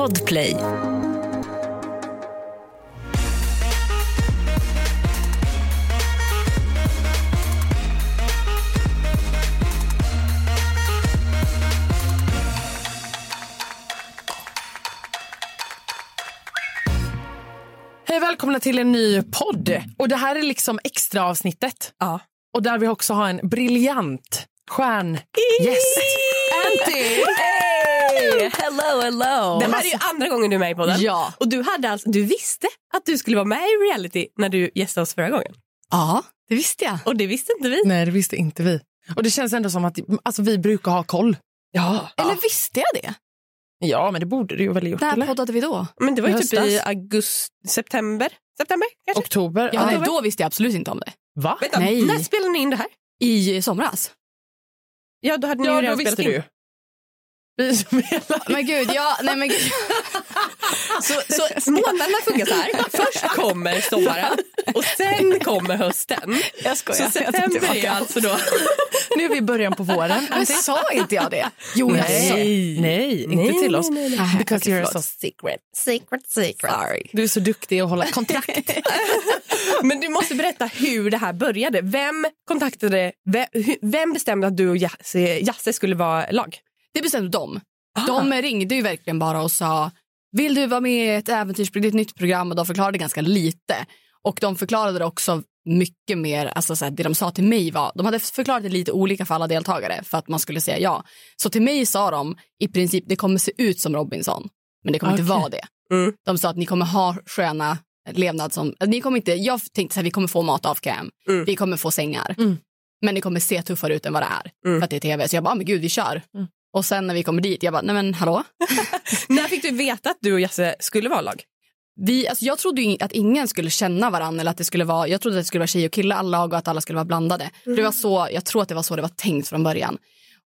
Podplay. Hej välkomna till en ny podd. Och det här är liksom extra avsnittet. Ja. Och där vi också har en briljant stjärngäst. Anty! Hey, hello, hello. Det här är ju andra gången du är med i podden. Ja. Och du, hade alltså, du visste att du skulle vara med i reality när du gästade oss förra gången. Ja, det visste jag. Och det visste inte vi. Nej, det visste inte vi. Och det känns ändå som att alltså, vi brukar ha koll. Ja. Eller visste jag det? Ja, men det borde du ju väl ha gjort, När eller? poddade vi då? Men det var ju I typ i augusti, september? September kanske? Oktober? Ja, Ja. nej, då visste jag absolut inte om det. Va? Vänta, Nej. när spelade ni in det här? I somras. Ja, då hade ni Ja, ju då redan visste spelat in. du. Vi som hela... Men gud, ja, nej men gud. Så, så månaderna funkar så här. Först kommer sommaren och sen kommer hösten. Jag skojar. Så september är alltså då... Nu är vi i början på våren. Men sa inte jag det? Jo, jag sa Nej, nej, inte Nej, till oss. nej, nej, nej. Because Okej, you're so Secret, secret, secret. Sorry. Du är så duktig att hålla kontrakt. Men du måste berätta hur det här började. Vem kontaktade, vem, vem bestämde att du och Jasse, Jasse skulle vara lag? Det bestämde de. De ringde ju verkligen bara och sa vill du vara med i ett äventyrsprogram, ett nytt program och de förklarade ganska lite. Och de förklarade det också mycket mer, alltså så här, det de sa till mig var, de hade förklarat det lite olika för alla deltagare för att man skulle säga ja. Så till mig sa de i princip det kommer se ut som Robinson, men det kommer inte Okej. vara det. Mm. De sa att ni kommer ha sköna levnad som, ni kommer inte, jag tänkte så här, vi kommer få mat av cam, Mm. vi kommer få sängar, Mm. men det kommer se tuffare ut än vad det är Mm. för att det är tv. Så jag bara, "Ah, men gud vi kör. Mm. Och sen när vi kommer dit, jag bara, nej men hallå? När fick du veta att du och Jasse skulle vara lag? Vi, alltså jag trodde ju att ingen skulle känna varandra eller att det skulle vara, jag trodde att det skulle vara tjej och kille alla lag och att alla skulle vara blandade. För Det var så, jag tror att det var så det var tänkt från början.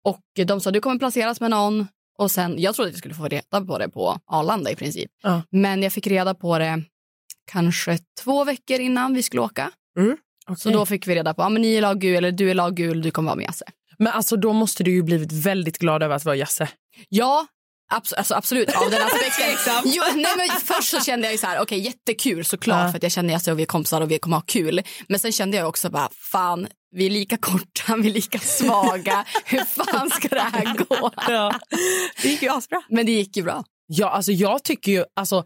Och de sa du kommer placeras med någon och sen, jag trodde att jag skulle få reda på det på Arlanda i princip. Ja. Men jag fick reda på det kanske två veckor innan vi skulle åka. Så då fick vi reda på, ja men ni är lag gul eller du är lag gul, du kommer vara med Jasse. Men alltså då måste du ju blivit väldigt glad över att vara Jasse. Ja, abs- alltså absolut. Av den aspekten. jo, nej, men först så kände jag ju så här, okej jättekul såklart Ja. för att jag känner att vi är kompisar och vi kommer ha kul. Men sen kände jag också bara, fan, vi är lika korta, vi är lika svaga. Hur fan ska det här gå? Det gick ju asbra. Men det gick ju bra. Ja, alltså jag tycker ju, alltså,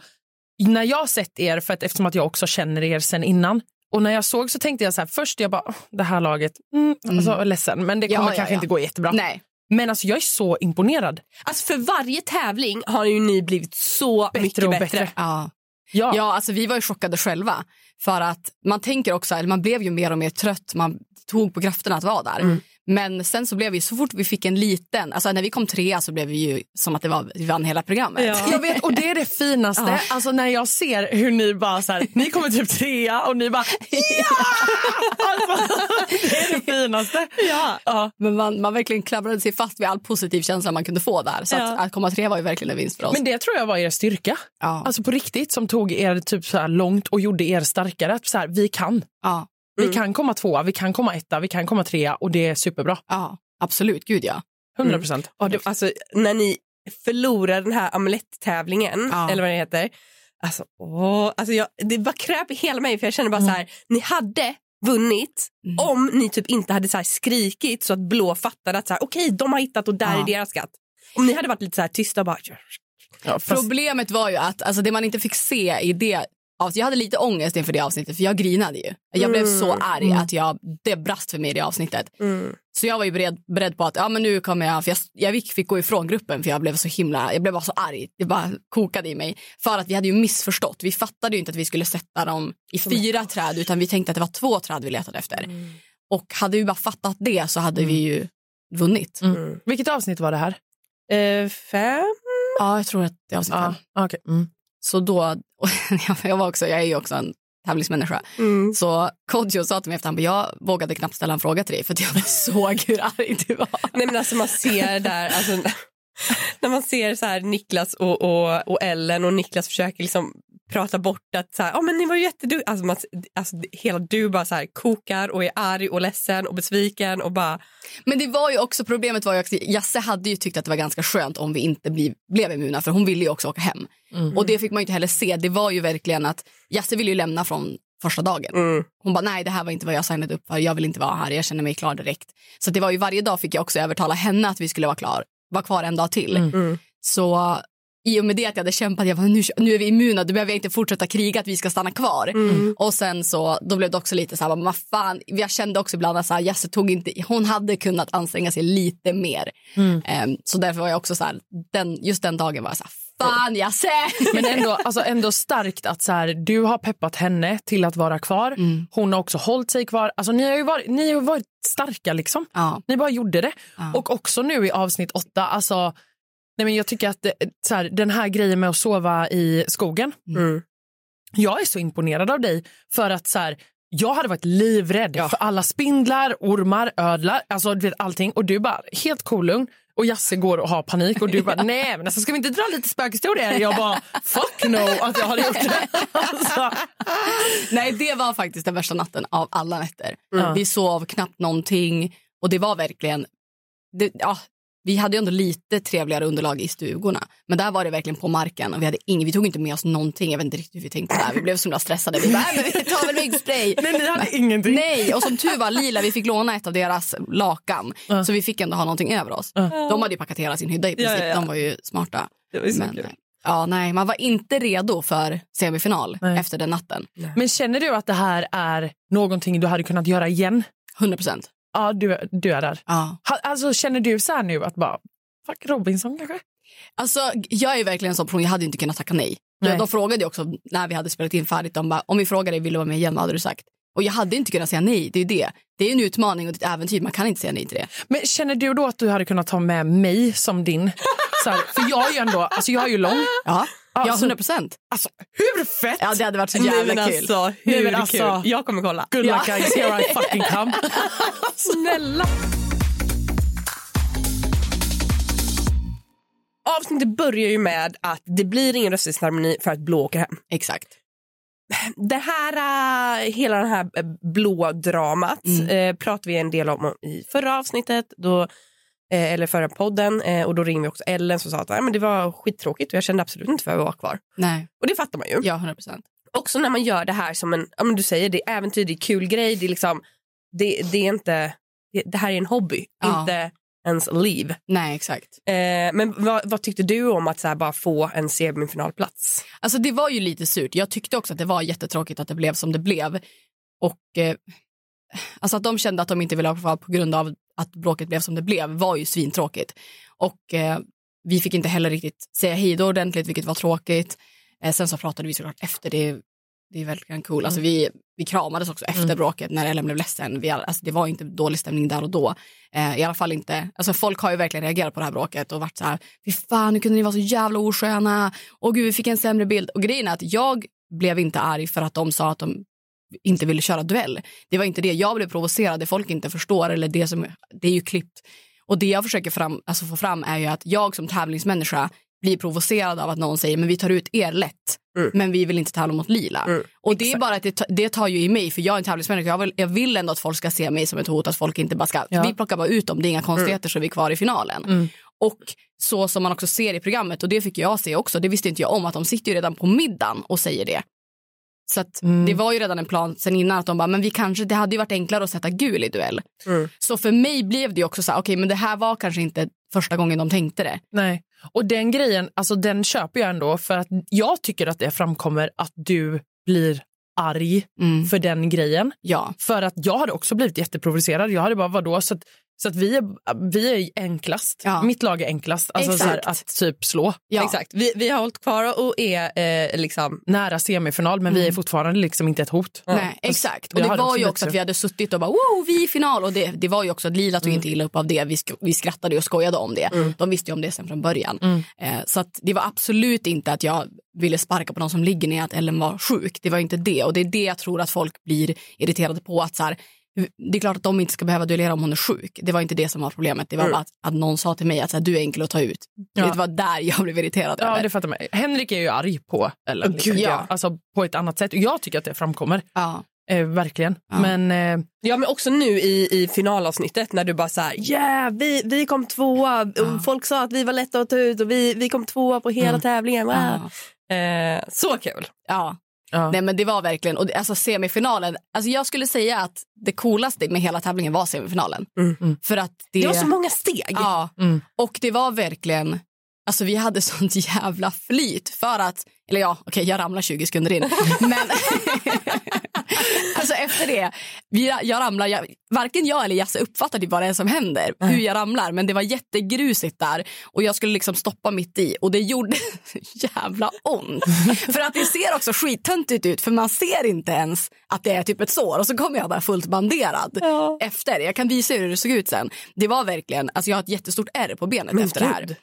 när jag har sett er, för att eftersom att jag också känner er sen innan, och när jag såg så tänkte jag så här, först jag bara, "Åh, det här laget, mm, alltså ledsen, men det Ja, kommer ja, kanske ja. inte gå jättebra. Nej. Men alltså jag är så imponerad. Alltså för varje tävling har ju ni blivit så Bättre mycket bättre. bättre. Ja. Ja. Ja, alltså vi var ju chockade själva. För att man tänker också, eller man blev ju mer och mer trött, man tog på krafterna att vara där. Men sen så blev vi, så fort vi fick en liten, alltså när vi kom trea så blev vi ju som att det var, vi vann hela programmet. Ja. Jag vet, och det är det finaste. Ja. Alltså när jag ser hur ni bara så här, ni kommer typ trea och ni bara ja! Alltså, det är det finaste. Ja. Ja. Men man, man verkligen klamrade sig fast vid all positiv känsla man kunde få där. Så Ja. att, att komma tre var ju verkligen en vinst för oss. Men det tror jag var er styrka. ja. Alltså på riktigt som tog er typ så här långt och gjorde er starkare. Att så här, vi kan. ja. Vi kan komma tvåa, vi kan komma etta, vi kan komma trea och det är superbra. ja, absolut. Gud ja. 100 procent. Det, alltså, när ni förlorade den här amuletttävlingen, Ja. eller vad det heter. Alltså, åh, alltså jag, det bara kröp i hela mig för jag kände bara Mm. så här, ni hade vunnit Mm. om ni typ inte hade så här skrikit så att blå fattade att så här, okej de har hittat och där Ja. är deras skatt. Om ni hade varit lite så här tysta och bara Ja, fast, Problemet var ju att alltså, det man inte fick se i det avsnittet, jag hade lite ångest inför det avsnittet för jag grinade ju. Jag blev så arg Mm. att jag, det brast för mig i det avsnittet. Så jag var ju beredd, beredd på att ja, men nu kommer jag, för jag, jag fick, fick gå ifrån gruppen för jag blev så himla, jag blev bara så arg. Det bara kokade i mig. För att vi hade ju missförstått. Vi fattade ju inte att vi skulle sätta dem i fyra träd utan vi tänkte att det var två träd vi letade efter. Och hade vi bara fattat det så hade vi ju vunnit. mm. Vilket avsnitt var det här? Eh, fem? Ja, jag tror att det avsnittet. Ja, okej. Mm. Så då, jag, var också, jag är ju också en tävlingsmänniska. Mm. Så Kodjo sa till mig efter han jag vågade knappt ställa en fråga till dig för att jag såg hur arg du var. Nej men alltså man ser där, alltså, när man ser så här Niklas och, och, och Ellen och Niklas försöker liksom prata bort att så här, oh, men ni var jätteduktiga. Alltså, man, alltså, hela du bara så här, kokar och är arg och ledsen och besviken och bara... Men det var ju också problemet var ju att Jasse hade ju tyckt att det var ganska skönt om vi inte bli, blev immuna för hon ville ju också åka hem. Mm. Och det fick man ju inte heller se. Det var ju verkligen att Jasse ville ju lämna från första dagen. Mm. Hon bara, nej det här var inte vad jag signade upp för, jag vill inte vara här, jag känner mig klar direkt. Så det var ju varje dag fick jag också övertala henne att vi skulle vara klar, vara kvar en dag till. Mm. Så i och med det att jag hade kämpat, jag bara, nu, nu är vi immuna, då behöver jag inte fortsätta kriga att vi ska stanna kvar. Mm. Och sen så, då blev det också lite så här, vad fan, jag kände också ibland att så här, Jesse tog inte, hon hade kunnat anstränga sig lite mer. Mm. Um, så därför var jag också så här, den, just den dagen var jag så här, fan Jasse! Men ändå, alltså ändå starkt att så här, du har peppat henne till att vara kvar. Mm. Hon har också hållit sig kvar. Alltså, ni, har ju varit, ni har varit starka liksom. Ja. Ni bara gjorde det. Ja. Och också nu i avsnitt åtta, alltså Nej, men jag tycker att så här, den här grejen med att sova i skogen. Mm. Jag är så imponerad av dig för att så här, jag hade varit livrädd ja. för alla spindlar, ormar, ödlar, alltså du vet allting och du bara helt kolugn cool, och Jasse går och har panik och du bara nej men alltså, ska vi inte dra lite spökhistorier? Jag bara fuck no att jag hade gjort det. Alltså. Nej det var faktiskt den värsta natten av alla nätter. Mm. Vi sov knappt någonting och det var verkligen det, ja, vi hade ju ändå lite trevligare underlag i stugorna. Men där var det verkligen på marken och vi, hade ing, vi tog inte med oss någonting. Jag vet inte riktigt hur vi tänkte där. Vi blev så himla stressade. Vi bara, men vi tar väl myggspray. Nej, ni hade men, ingenting. Nej, och som tur var Lila, vi fick låna ett av deras lakan. Uh. Så vi fick ändå ha någonting över oss. Uh. De hade ju packat hela sin hydda i princip. Ja, ja, ja. De var ju smarta. Det var ju så men, kul. Ja, nej, man var inte redo för semifinal nej. efter den natten. Nej. Men känner du att det här är någonting du hade kunnat göra igen? 100 procent. Ja, du, du är där. Ja. Alltså, känner du så här nu att bara, Fuck Robinson kanske? Alltså, jag är verkligen en sån person, jag hade inte kunnat tacka nej. nej. De frågade också när vi hade spelat in färdigt, de bara, om vi frågar dig vill du vara med igen, vad hade du sagt? Och jag hade inte kunnat säga nej, det är det. Det är en utmaning och ett äventyr, man kan inte säga nej till det. Men känner du då att du hade kunnat ta med mig som din? Här, för jag är ju ändå, alltså jag är ju lång. Ja. Ja, 100 procent. Alltså, hur fett? Ja, det hade varit så jävla Nej, kul. Alltså, hur Nej, alltså, kul? Jag kommer kolla. Good luck ja. guys, here I fucking come. Snälla. avsnittet börjar ju med att det blir ingen röstningsceremoni för att Blå åker hem. Exakt. Det här, uh, hela det här äh, blå dramat mm. uh, pratade vi en del om i förra avsnittet. Då, uh, eller förra podden. och då ringde vi också Ellen som sa att men det var skittråkigt och jag kände absolut inte för att vara kvar. Nej. Och det fattar man ju. Ja, 100 procent. Också när man gör det här som en, ja, men du säger, det är äventyr, det är kul grej. Det är, liksom, det, det är inte, det, det här är en hobby. Ja. Inte ens liv. Nej, exakt. Eh, men vad, vad, tyckte du om att så här, bara få en semifinalplats? Alltså det var ju lite surt. Jag tyckte också att det var jättetråkigt att det blev som det blev. Och eh, alltså att de kände att de inte ville ha kvar på grund av att bråket blev som det blev var ju svintråkigt. Och eh, vi fick inte heller riktigt säga hej då ordentligt, vilket var tråkigt. Eh, sen så pratade vi såklart efter det det är verkligen cool. Alltså, mm. vi, vi kramades också efter mm. bråket när Ellen blev ledsen. Vi, alltså, det var inte dålig stämning där och då. Eh, I alla fall inte. Alltså, folk har ju verkligen reagerat på det här bråket och varit så här, fy fan hur kunde ni vara så jävla osköna? Och gud vi fick en sämre bild. Och grejen är att jag blev inte arg för att de sa att de inte ville köra duell. Det var inte det. Jag blev provocerad, det folk inte förstår eller det som, det är ju klippt. Och det jag försöker fram, alltså få fram är ju att jag som tävlingsmänniska blir provocerad av att någon säger men vi tar ut er lätt mm. men vi vill inte tävla mot lila. Mm. Och det är bara att det, det tar ju i mig för jag är en tävlingsmänniska. Jag vill, jag vill ändå att folk ska se mig som ett hot. Att folk inte bara ska, ja. vi plockar bara ut dem, det är inga konstigheter mm. så är vi kvar i finalen. Mm. Och så som man också ser i programmet och det fick jag se också, det visste inte jag om att de sitter ju redan på middagen och säger det. Så mm. det var ju redan en plan sen innan att de bara, men vi kanske, det hade ju varit enklare att sätta gul i duell. Mm. Så för mig blev det också så här, okej okay, men det här var kanske inte första gången de tänkte det. Nej. Och den grejen, alltså den köper jag ändå för att jag tycker att det framkommer att du blir arg mm. för den grejen. Ja. För att jag hade också blivit jätteprovocerad. Jag hade bara, vadå? Så att, så att vi, är, vi är enklast. Ja. Mitt lag är enklast. Alltså så här, att typ slå. Ja. Exakt. Vi, vi har hållit kvar och är eh, liksom... nära semifinal men mm. vi är fortfarande liksom inte ett hot. Nej, exakt. Och det var ju också att vi hade suttit och bara wow, vi är i final. Och det, det var ju också att Lila tog mm. inte illa upp av det. Vi, sk vi skrattade och skojade om det. Mm. De visste ju om det sen från början. Mm. Eh, så att det var absolut inte att jag ville sparka på någon som ligger ner att Ellen var sjuk. Det var inte det. Och det är det jag tror att folk blir irriterade på. att så här, det är klart att de inte ska behöva duellera om hon är sjuk. Det var inte det som var problemet. Det var mm. att, att någon sa till mig att så här, du är enkel att ta ut. Ja. Det var där jag blev irriterad. Ja, det fattar man. Henrik är ju arg på Ellen. Liksom. Ja. Alltså, på ett annat sätt. Jag tycker att det framkommer. Ja. Eh, verkligen. Ja. Men, eh... ja, men också nu i, i finalavsnittet när du bara så här, yeah, vi, vi kom tvåa. Ja. Folk sa att vi var lätta att ta ut och vi, vi kom tvåa på hela mm. tävlingen. Wow. Ja. Eh, så kul. Ja. Ja. Nej men det var verkligen, och alltså semifinalen, alltså jag skulle säga att det coolaste med hela tävlingen var semifinalen. Mm. mm. För att det, det var så många steg. Ja, mm. och det var verkligen, alltså vi hade sånt jävla flyt för att, eller ja okej okay, jag ramlade 20 sekunder in. men alltså efter det, jag ramlar, jag, varken jag eller Jasse uppfattade vad det är som händer, Nej. hur jag ramlar. Men det var jättegrusigt där och jag skulle liksom stoppa mitt i och det gjorde jävla ont. för att det ser också skittöntigt ut för man ser inte ens att det är typ ett sår och så kommer jag där fullt banderad ja. efter. Jag kan visa hur det såg ut sen. Det var verkligen, alltså jag har ett jättestort ärr på benet men efter Gud. det här.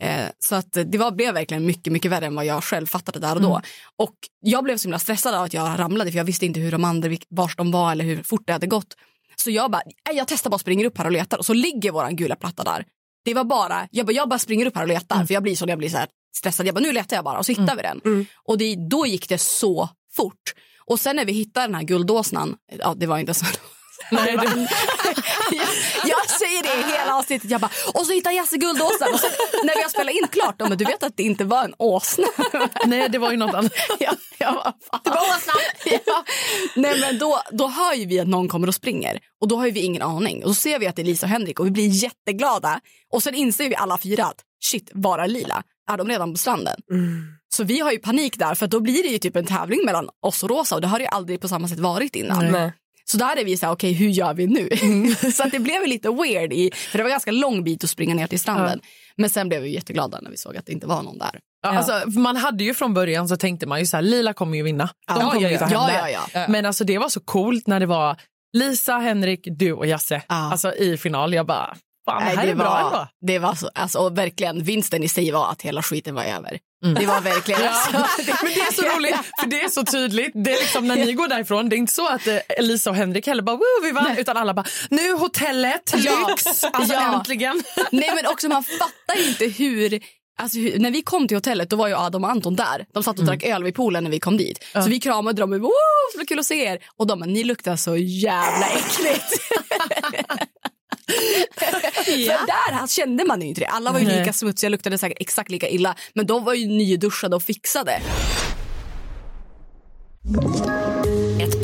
Eh, så att det var, blev verkligen mycket, mycket värre än vad jag själv fattade där och då. Mm. Och jag blev så himla stressad av att jag ramlade för jag visste inte hur de andra, vars de var eller hur fort det hade gått. Så jag bara, jag testar bara springer upp här och letar och så ligger våran gula platta där. Det var bara, jag bara, jag bara springer upp här och letar mm. för jag blir så jag blir så stressad. Jag bara, nu letar jag bara och så hittar mm. vi den. Mm. Och det, då gick det så fort. Och sen när vi hittade den här guldåsnan, ja det var inte så Nej, det... jag, jag säger det i hela avsnittet. Jag bara, och så hittar Jasse guldåsnan. Och sen, när vi har spelat in klart, då, men du vet att det inte var en åsna. Nej, det var ju något annat. ja, jag bara, det var åsnan. ja. Nej, men då, då hör ju vi att någon kommer och springer och då har vi ingen aning. Och så ser vi att det är Lisa och Henrik och vi blir jätteglada. Och sen inser vi alla fyra att shit, bara lila. Är de redan på stranden? Mm. Så vi har ju panik där för då blir det ju typ en tävling mellan oss och Rosa och det har det aldrig på samma sätt varit innan. Nej. Så där är vi så här, okej okay, hur gör vi nu? Mm. så att det blev lite weird, i, för det var ganska lång bit att springa ner till stranden. Ja. Men sen blev vi jätteglada när vi såg att det inte var någon där. Ja. Alltså, man hade ju från början så tänkte man ju så här, Lila kommer ju vinna. De ja, kommer ja, ja. ja, ja, Men alltså det var så coolt när det var Lisa, Henrik, du och Jasse alltså, i final. Jag bara, fan det här det är bra ändå. Det var så, alltså, verkligen, vinsten i sig var att hela skiten var över. Mm. Det var verkligen ja. så. Men det är så roligt, för det är så tydligt. Det är liksom när ni går därifrån, det är inte så att eh, Elisa och Henrik heller bara Woo, vi vann, Nej. utan alla bara nu hotellet, lyx, alltså ja. äntligen. Nej men också man fattar inte hur Alltså, när vi kom till hotellet då var ju Adam och Anton där. De satt och drack mm. öl vid poolen när vi kom dit. Ja. Så vi kramade dem och så kul att se er. Och de bara, ni luktar så jävla äckligt. ja. För där kände man ju inte det. Alla var ju lika smutsiga, luktade säkert exakt lika illa. Men de var ju nyduschade och fixade.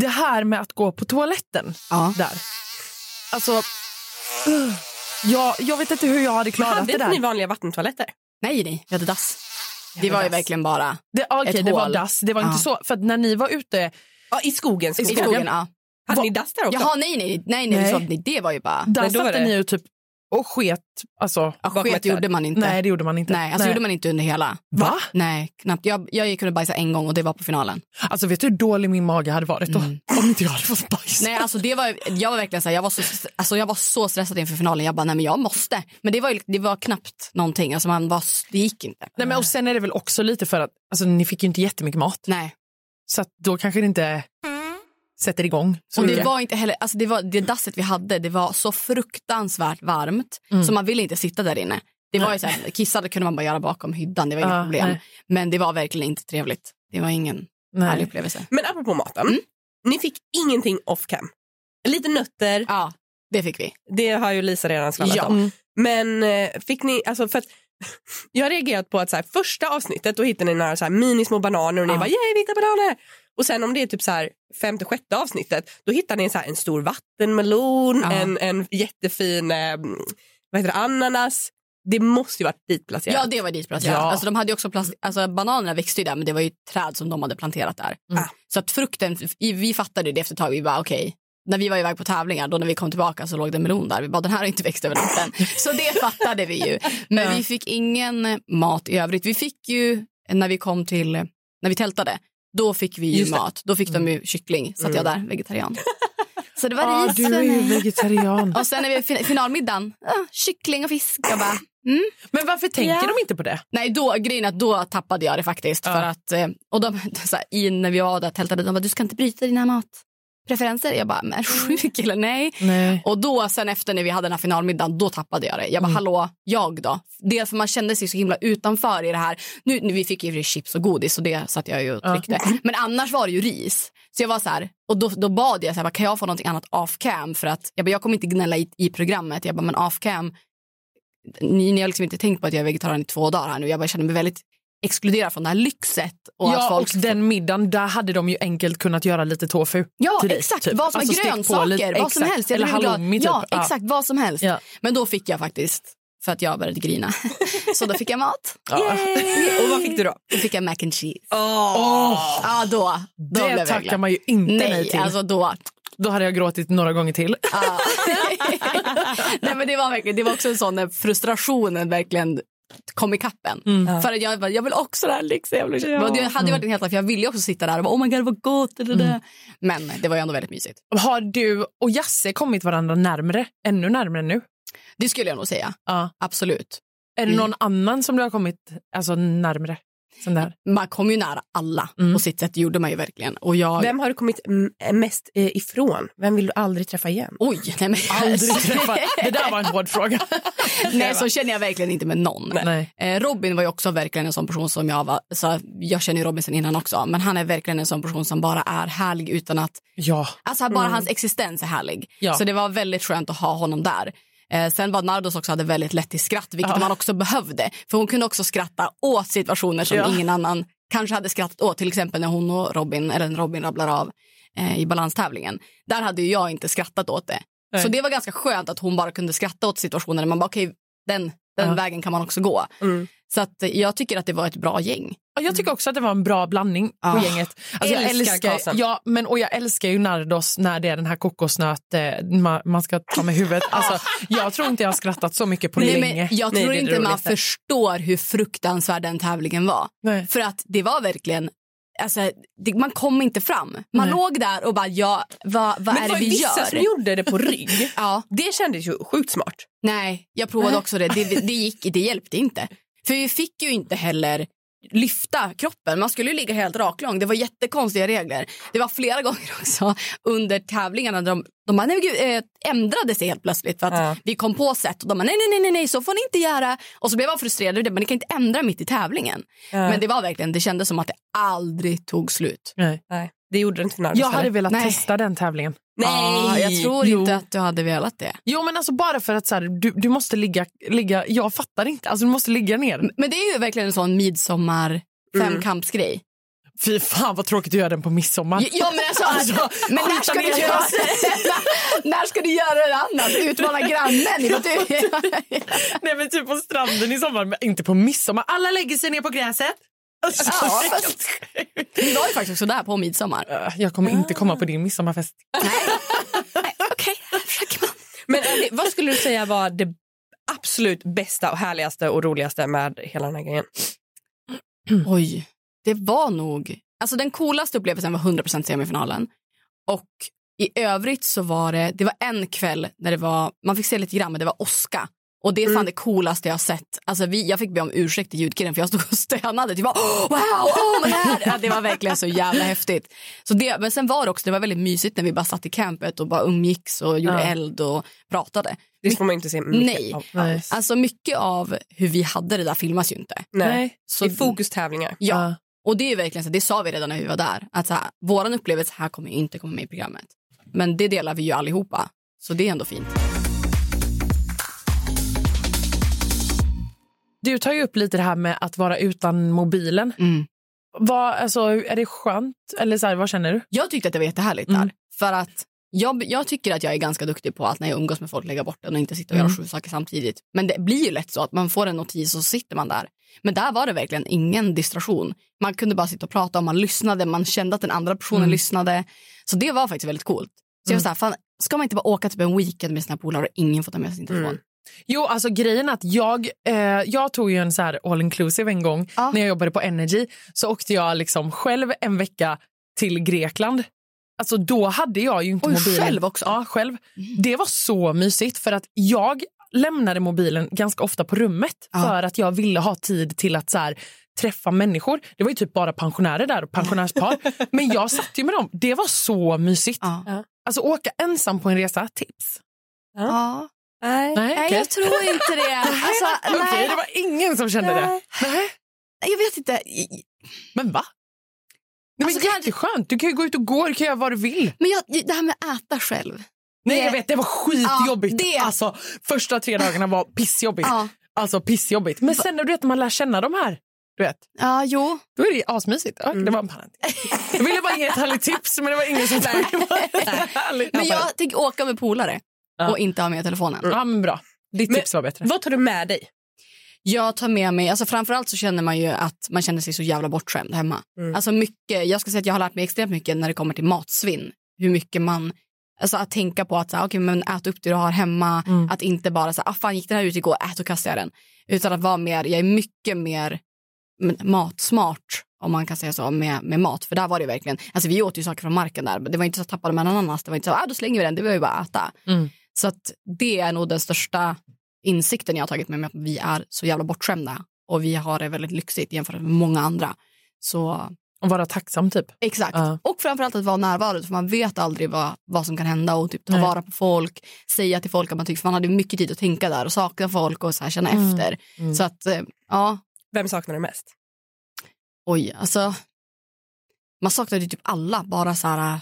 Det här med att gå på toaletten ja. där. Alltså, uh, jag, jag vet inte hur jag hade klarat hade det där. Hade ni vanliga vattentoaletter? Nej, nej, vi hade dass. Det var ju verkligen bara det, okay, ett det hål. var dass. Det var ja. inte så. För när ni var ute... Ja, i skogen. skogen. I skogen ja. Hade ni dass där också? Jaha, nej, nej, nej, nej, nej. Det var ju bara... Där satte det... ni ju typ och sket. Alltså, ja, sket gjorde man inte. Nej, det gjorde man inte. Nej, alltså Nej. gjorde man inte under hela. Va? Nej, knappt. Jag, jag kunde bajsa en gång och det var på finalen. Alltså vet du hur dålig min mage hade varit då? Mm. Om inte jag hade fått bajsa. Nej, alltså det var, jag var verkligen så här, jag var så, alltså jag var så stressad inför finalen. Jag bara, nej men jag måste. Men det var, det var knappt någonting. Alltså man var, det gick inte. Nej, men och sen är det väl också lite för att alltså, ni fick ju inte jättemycket mat. Nej. Så då kanske det inte sätter igång. och det var inte heller, alltså det, var, det dasset vi hade det var så fruktansvärt varmt mm. så man ville inte sitta där inne. Det var ju så här, kissade kunde man bara göra bakom hyddan, det var inga ja, problem. Nej. Men det var verkligen inte trevligt. Det var ingen nej. härlig upplevelse. Men apropå maten, mm. ni fick ingenting off cam. Lite nötter. Ja, det fick vi. Det har ju Lisa redan skvallrat ja. om. Mm. Men eh, fick ni, alltså för att jag har reagerat på att så här, första avsnittet då hittade ni några så här, minismå bananer och ni ja. bara yay vita bananer. Och sen om det är typ så här femte, sjätte avsnittet då hittar ni en, så en stor vattenmelon, ja. en, en jättefin eh, vad heter det, ananas. det måste ju varit ditplacerat. Ja, det var ditplacerat. Ja. Alltså, de hade ju också alltså, bananerna växte ju där men det var ju träd som de hade planterat där. Mm. Så att frukten, vi fattade det efter ett tag. Vi bara okej. När vi var iväg på tävlingar, då när vi kom tillbaka så låg det en melon där. Vi bara den här har inte växt över natten. Så det fattade vi ju. Men vi fick ingen mat i övrigt. Vi fick ju när vi kom till, när vi tältade, då fick vi ju mat. Då fick de ju kyckling. Satt jag där, vegetarian. Så det var Ja, ris du är ju vegetarian. Och sen när vi fin- finalmiddagen, ah, kyckling och fisk. Jag bara, mm. Men varför tänker de inte på det? Nej, då, grejen är att då tappade jag det faktiskt. För att, eh, och de, så här, i, när vi var där tältade, de bara, du ska inte bryta dina matpreferenser. Jag bara, men sjuk eller nej? Nej. Och då sen efter när vi hade den här finalmiddagen, då tappade jag det. Jag Mm. bara, hallå, jag då? Dels för man kände sig så himla utanför i det här. Nu, nu vi fick ju chips och godis och det satt jag ju och tryckte. Men annars var det ju ris. Så jag var så här, och då, då bad jag så här, kan jag få någonting annat off cam? För att jag, bara, jag kommer inte gnälla i, i programmet. Jag bara, men off cam, ni, ni har liksom inte tänkt på att jag är vegetarian i två dagar här nu. Jag bara känner mig väldigt exkluderad från det här lyxet. Och ja, att folk och den middagen, där hade de ju enkelt kunnat göra lite tofu. Ja, till dig, exakt. typ. Vad som Alltså, grönsaker, lite- vad som exakt. helst. Jag Eller halloumi, typ. Ja, Ja. exakt. Vad som helst. Ja. Men då fick jag faktiskt, för att jag började grina, så då fick jag mat. Och vad fick du då? Då fick jag mac and cheese. Åh, Ja, då. då blev det jag tackar glad. man ju inte nej, Nej, till. alltså då. Då hade jag gråtit några gånger till. Ja. Nej, men det var verkligen, det var också en sån när frustrationen verkligen kom i kappen. Mm. För att jag, bara, jag vill också det här lyxen. Jag, vill, ja. det hade ju varit en helt för jag ville också sitta där och bara, oh my god vad gott. Mm. Men det var ju ändå väldigt mysigt. Har du och Jasse kommit varandra närmre? Ännu närmre nu? Det skulle jag nog säga. Ja. Absolut. Är det någon annan som du har kommit alltså, närmre? Sån där? Man kom ju nära alla Mm. på sitt sätt. Gjorde man ju verkligen. Och jag... Vem har du kommit mm, mest eh, ifrån? Vem vill du aldrig träffa igen? Oj, nej men... Aldrig träffat. Det där var en hård fråga. nej, så känner jag verkligen inte med någon. Nej. Eh, Robin var ju också verkligen en sån person som jag var. Så jag känner ju Robin sen innan också. Men han är verkligen en sån person som bara är härlig utan att... Ja. Alltså bara hans existens är härlig. Ja. Så det var väldigt skönt att ha honom där. Eh, sen var Nardos också hade väldigt lätt till skratt, vilket Ja. man också behövde. För hon kunde också skratta åt situationer som Ja. ingen annan kanske hade skrattat åt. Till exempel när hon och Robin, eller Robin rabblar av eh, i balanstävlingen. Där hade jag inte skrattat åt det. Nej. Så det var ganska skönt att hon bara kunde skratta åt situationer man bara okej, den, den Ja. vägen kan man också gå. Mm. Så att jag tycker att det var ett bra gäng. Ja, Jag tycker också att det var en bra blandning på Ah. gänget. Alltså, jag Älskar älskar, ja, men, och jag älskar ju Nardos när det är den här kokosnöt eh, man, man ska ta med huvudet. Alltså, jag tror inte jag har skrattat så mycket på Nej, länge. men jag Nej, tror är inte man roligaste. förstår hur fruktansvärd den tävlingen var. Nej. För att det var verkligen... Alltså, det, man kom inte fram. Man Nej. låg där och bara, ja, vad, vad Men är det vi vissa gör? som gjorde det på rygg. Ja, Det kändes ju sjukt smart. nej, jag provade också det. det. Det gick, det hjälpte inte. För vi fick ju inte heller lyfta kroppen. Man skulle ju ligga helt raklång. Det var jättekonstiga regler. Det var flera gånger också under tävlingarna där de, de bara, nej, gud, eh, ändrade sig helt plötsligt för att Ja. vi kom på sätt och de bara, nej, nej, nej, nej, så får ni inte göra. Och så blev jag frustrerad över det, men ni kan inte ändra mitt i tävlingen. Men det var verkligen, det kändes som att det aldrig tog slut. Nej. Nej, det gjorde det inte för. Jag hade velat Nej. testa den tävlingen. Nej! Ah, jag tror Jo. inte att du hade velat det. Jo men alltså bara för att så här, du, du måste ligga, ligga, jag fattar inte, alltså du måste ligga ner. Men det är ju verkligen en sån midsommar femkampsgrej. Fy fan vad tråkigt att göra den på midsommar. Ja men alltså, men när ska, du göra, när ska du göra det annars? Utmana grannen? i Nej men typ på stranden i sommar, men inte på midsommar. Alla lägger sig ner på gräset. Alltså, Ja, fast- Vi var ju faktiskt också där på midsommar. Jag kommer inte komma på din midsommarfest. Okej, försöker man. Men vad skulle du säga var det absolut bästa och härligaste och roligaste med hela den här grejen? Oj, det var nog... Alltså den coolaste upplevelsen var 100% semifinalen. Och i övrigt så var det, det var en kväll när det var, man fick se lite grann, men det var Oska. Och det är fan det coolaste jag har sett. Alltså vi, jag fick be om ursäkt till ljudkillen för jag stod och stönade. Typ, oh, wow, oh my God. Ja, det var verkligen så jävla häftigt. Så det, men sen var det också, det var väldigt mysigt när vi bara satt i campet och bara umgicks och gjorde Ja. eld och pratade. Det får man inte se mycket Nej. av Nej. Alltså mycket av hur vi hade det där filmas ju inte. Nej. Så, Det är fokustävlingar. Ja, och det är verkligen så, det sa vi redan när vi var där. Att så här, våran upplevelse här kommer inte komma med i programmet. Men det delar vi ju allihopa. Så det är ändå fint. Du tar ju upp lite det här med att vara utan mobilen. Mm. Vad, alltså, är det skönt? Eller så här, vad känner du? Jag tyckte att det var jättehärligt Mm. där. För att Jag, jag tycker att jag är ganska duktig på att när jag umgås med folk lägga bort den och inte sitta och göra sju saker samtidigt. Men det blir ju lätt så att man får en notis och så sitter man där. Men där var det verkligen ingen distraktion. Man kunde bara sitta och prata och man lyssnade, man kände att den andra personen lyssnade. Så det var faktiskt väldigt coolt. Så jag var så här, fan, ska man inte bara åka typ en weekend med sina polare och ingen får ta med sin telefon? Jo, alltså grejen att jag, eh, jag tog ju en så här all inclusive en gång Ja. när jag jobbade på Energy. Så åkte jag liksom själv en vecka till Grekland. Alltså då hade jag ju inte Oj, mobilen. själv också? Ja, själv. Det var så mysigt för att jag lämnade mobilen ganska ofta på rummet Ja. för att jag ville ha tid till att så här, träffa människor. Det var ju typ bara pensionärer där och pensionärspar. Men jag satt ju med dem. Det var så mysigt. Ja. Alltså åka ensam på en resa, tips. Ja. Nej. Nej, Nej, okej. jag tror inte det. Alltså, Okej, nej. det var ingen som kände det. Nej. Jag vet inte. Men va? Nej, Alltså, men jätteskönt. Du kan ju gå ut och gå, du kan göra vad du vill. Men jag, det här med att äta själv. Nej, Det- jag vet, det var skitjobbigt. Ja, det- Alltså, första tre dagarna var pissjobbigt. Ja, Alltså pissjobbigt. Men sen när du vet, man lär känna de här, du vet, ja jo. då är det asmysigt. Ja, Det var en parentes. Jag ville bara ge ett härligt tips, men det var ingen som tog det. Men jag tänker åka med polare Ja. och inte ha med telefonen. Ja, men bra. Ditt Men- tips var bättre. Vad tar du med dig? Jag tar med mig, alltså framförallt så känner man ju att man känner sig så jävla bortskämd hemma. Mm. Alltså mycket, jag ska säga att jag har lärt mig extremt mycket när det kommer till matsvinn. Hur mycket man, alltså att tänka på att så här, okay, men ät upp det du har hemma. Mm. Att inte bara så här, ah, fan gick den här ut igår, ät och kastar jag den. Utan att vara mer, jag är mycket mer matsmart om man kan säga så med, med mat. För där var det verkligen, alltså vi åt ju saker från marken där. Det var inte så att tappade man ananas, det var inte så ah, då slänger vi den, det var ju bara att äta. Mm. Så att det är nog den största insikten jag har tagit med mig, att vi är så jävla bortskämda och vi har det väldigt lyxigt jämfört med många andra. Så Och vara tacksam typ. exakt. Ja. Och framförallt att vara närvarande för man vet aldrig vad, vad som kan hända och typ ta Nej. vara på folk, säga till folk att man tycker för man hade mycket tid att tänka där och sakna folk och så här känna Mm. efter. Mm. Så att eh, ja, Vem saknar du mest? oj, alltså man saknade ju typ alla, bara så här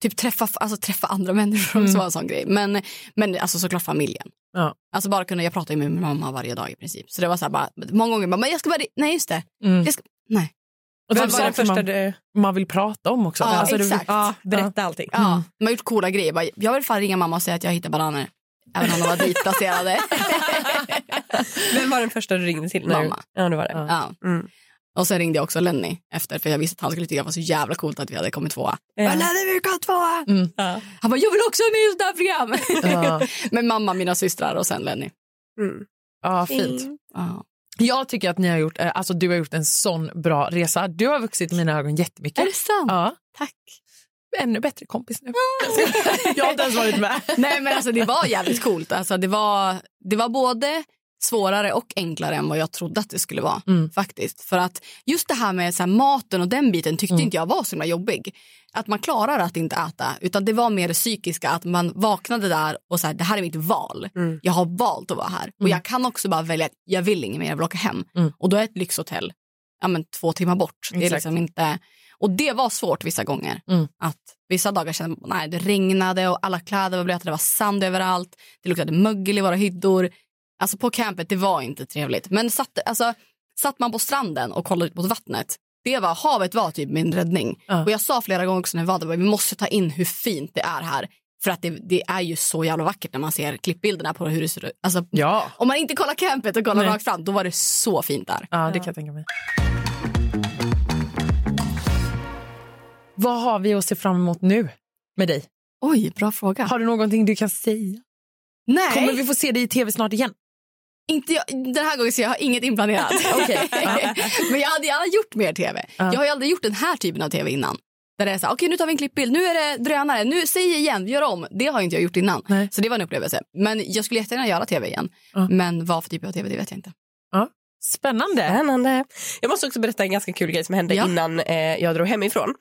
typ träffa, alltså träffa andra människor Mm. var en sån grej. Men, men alltså såklart familjen. Ja. Alltså bara kunna, jag pratar ju med min mamma varje dag i princip. Så det var så här bara, många gånger, bara, men jag ska bara, nej just det. Mm. Jag ska, nej. Och typ var saker första man, du... man vill prata om också. Ja, Alltså, du- exakt. Ja, berätta allting. Ja, de har gjort coola grejer. Bara, Jag vill fan ringa mamma och säga att jag hittar bananer. Även om de var ditplacerade. Vem var den första du ringde till? du- Mamma. Ja, det var det. Ja. ja. Mm. Och sen ringde jag också Lenny efter för jag visste att han skulle tycka det var så jävla coolt att vi hade kommit tvåa. Ja. Lenny vi kom tvåa! Mm. Ja. Han bara, jag vill också vara med i sådana här program. Ja. Men mamma, mina systrar och sen Lenny. Mm. ja, fint. Ja. Jag tycker att ni har gjort, eh, alltså du har gjort en sån bra resa. Du har vuxit i mina ögon jättemycket. Är det sant? Ja. Tack. Ännu bättre kompis nu. jag har inte ens varit med. Nej men alltså det var jävligt coolt. Alltså, det, var, det var både svårare och enklare än vad jag trodde att det skulle vara. Mm. faktiskt. För att just det här med så här, maten och den biten tyckte Mm. inte jag var så himla jobbig. Att man klarar att inte äta. Utan det var mer det psykiska. Att man vaknade där och så här, det här är mitt val. Mm. Jag har valt att vara här. Och Mm. jag kan också bara välja att jag vill inget mer, jag vill åka hem. Mm. Och då är ett lyxhotell ja, men, två timmar bort. Det är Exakt. liksom inte... Och det var svårt vissa gånger. Mm. Att Vissa dagar kände man det regnade och alla kläder var blöta, det var sand överallt. Det luktade mögel i våra hyddor. Alltså på campet, det var inte trevligt. Men satt, alltså, satt man på stranden och kollade ut mot vattnet, det var, havet var typ min räddning. Ja. Och jag sa flera gånger också när vi var där, vi måste ta in hur fint det är här. För att det, det är ju så jävla vackert när man ser klippbilderna på hur det ser ut. Alltså, Ja. Om man inte kollar campet och kollar Nej. rakt fram, då var det så fint där. ja, det kan jag tänka mig. Vad har vi att se fram emot nu med dig? Oj, bra fråga. Har du någonting du kan säga? Nej, Kommer vi få se dig i tv snart igen? Inte jag, den här gången så jag har inget inplanerat. Men jag hade gärna gjort mer tv. Ja. Jag har ju aldrig gjort den här typen av tv innan. Där det är så här, okej nu tar vi en klippbild, nu är det drönare, nu säg igen, gör om. Det har inte jag gjort innan. Nej. Så det var en upplevelse. Men jag skulle jättegärna göra tv igen. Ja. Men vad för typ av tv, det vet jag inte. Spännande. Spännande. Jag måste också berätta en ganska kul grej som hände Ja. innan eh, jag drog hemifrån.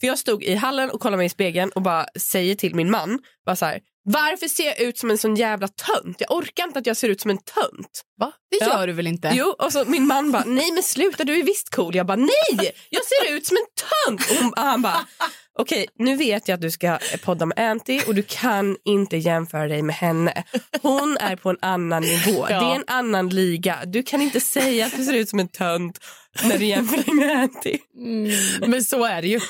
För Jag stod i hallen och kollade mig i spegeln och bara säger till min man, bara så här, varför ser jag ut som en sån jävla tönt? Jag orkar inte att jag ser ut som en tönt. Va? Det Ja. gör du väl inte? Jo, och så min man bara, nej men sluta du är visst cool. Jag bara, nej jag ser ut som en tönt. Och hon, och han bara, okej nu vet jag att du ska podda med Anty och du kan inte jämföra dig med henne. Hon är på en annan nivå. Ja. Det är en annan liga. Du kan inte säga att du ser ut som en tönt när du jämför dig med Anty. Mm. Men så är det ju.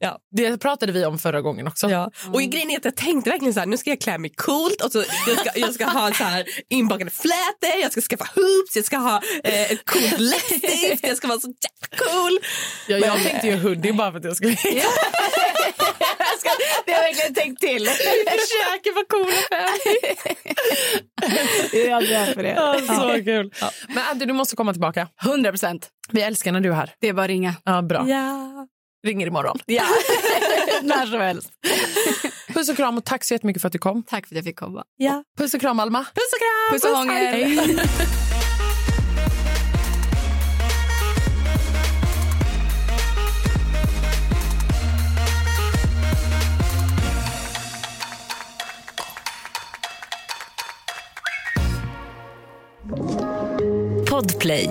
Ja. Det pratade vi om förra gången också. Ja. Och grejen är att jag tänkte verkligen så här, nu ska jag klä mig coolt och så jag ska, jag ska ha så här inbakade flätor, jag ska skaffa hoops, jag ska ha eh, ett coolt läppstift, jag ska vara så jävla cool. Ja, jag tänkte ju hoodie bara för att jag skulle... jag ska, det har jag verkligen tänkt till. Vi försöker vara coola Jag är glad för det. Ja, så kul. Ja. Men Andy, du måste komma tillbaka. 100 procent. Vi älskar när du är här. Det är bara att ringa. Ja, bra. Ja. Ringer imorgon. Ja. När som helst. Puss och kram och tack så jättemycket för att du kom. Tack för att jag fick komma. Ja. Puss och kram Alma. Puss och kram! Puss och hångel. Podplay.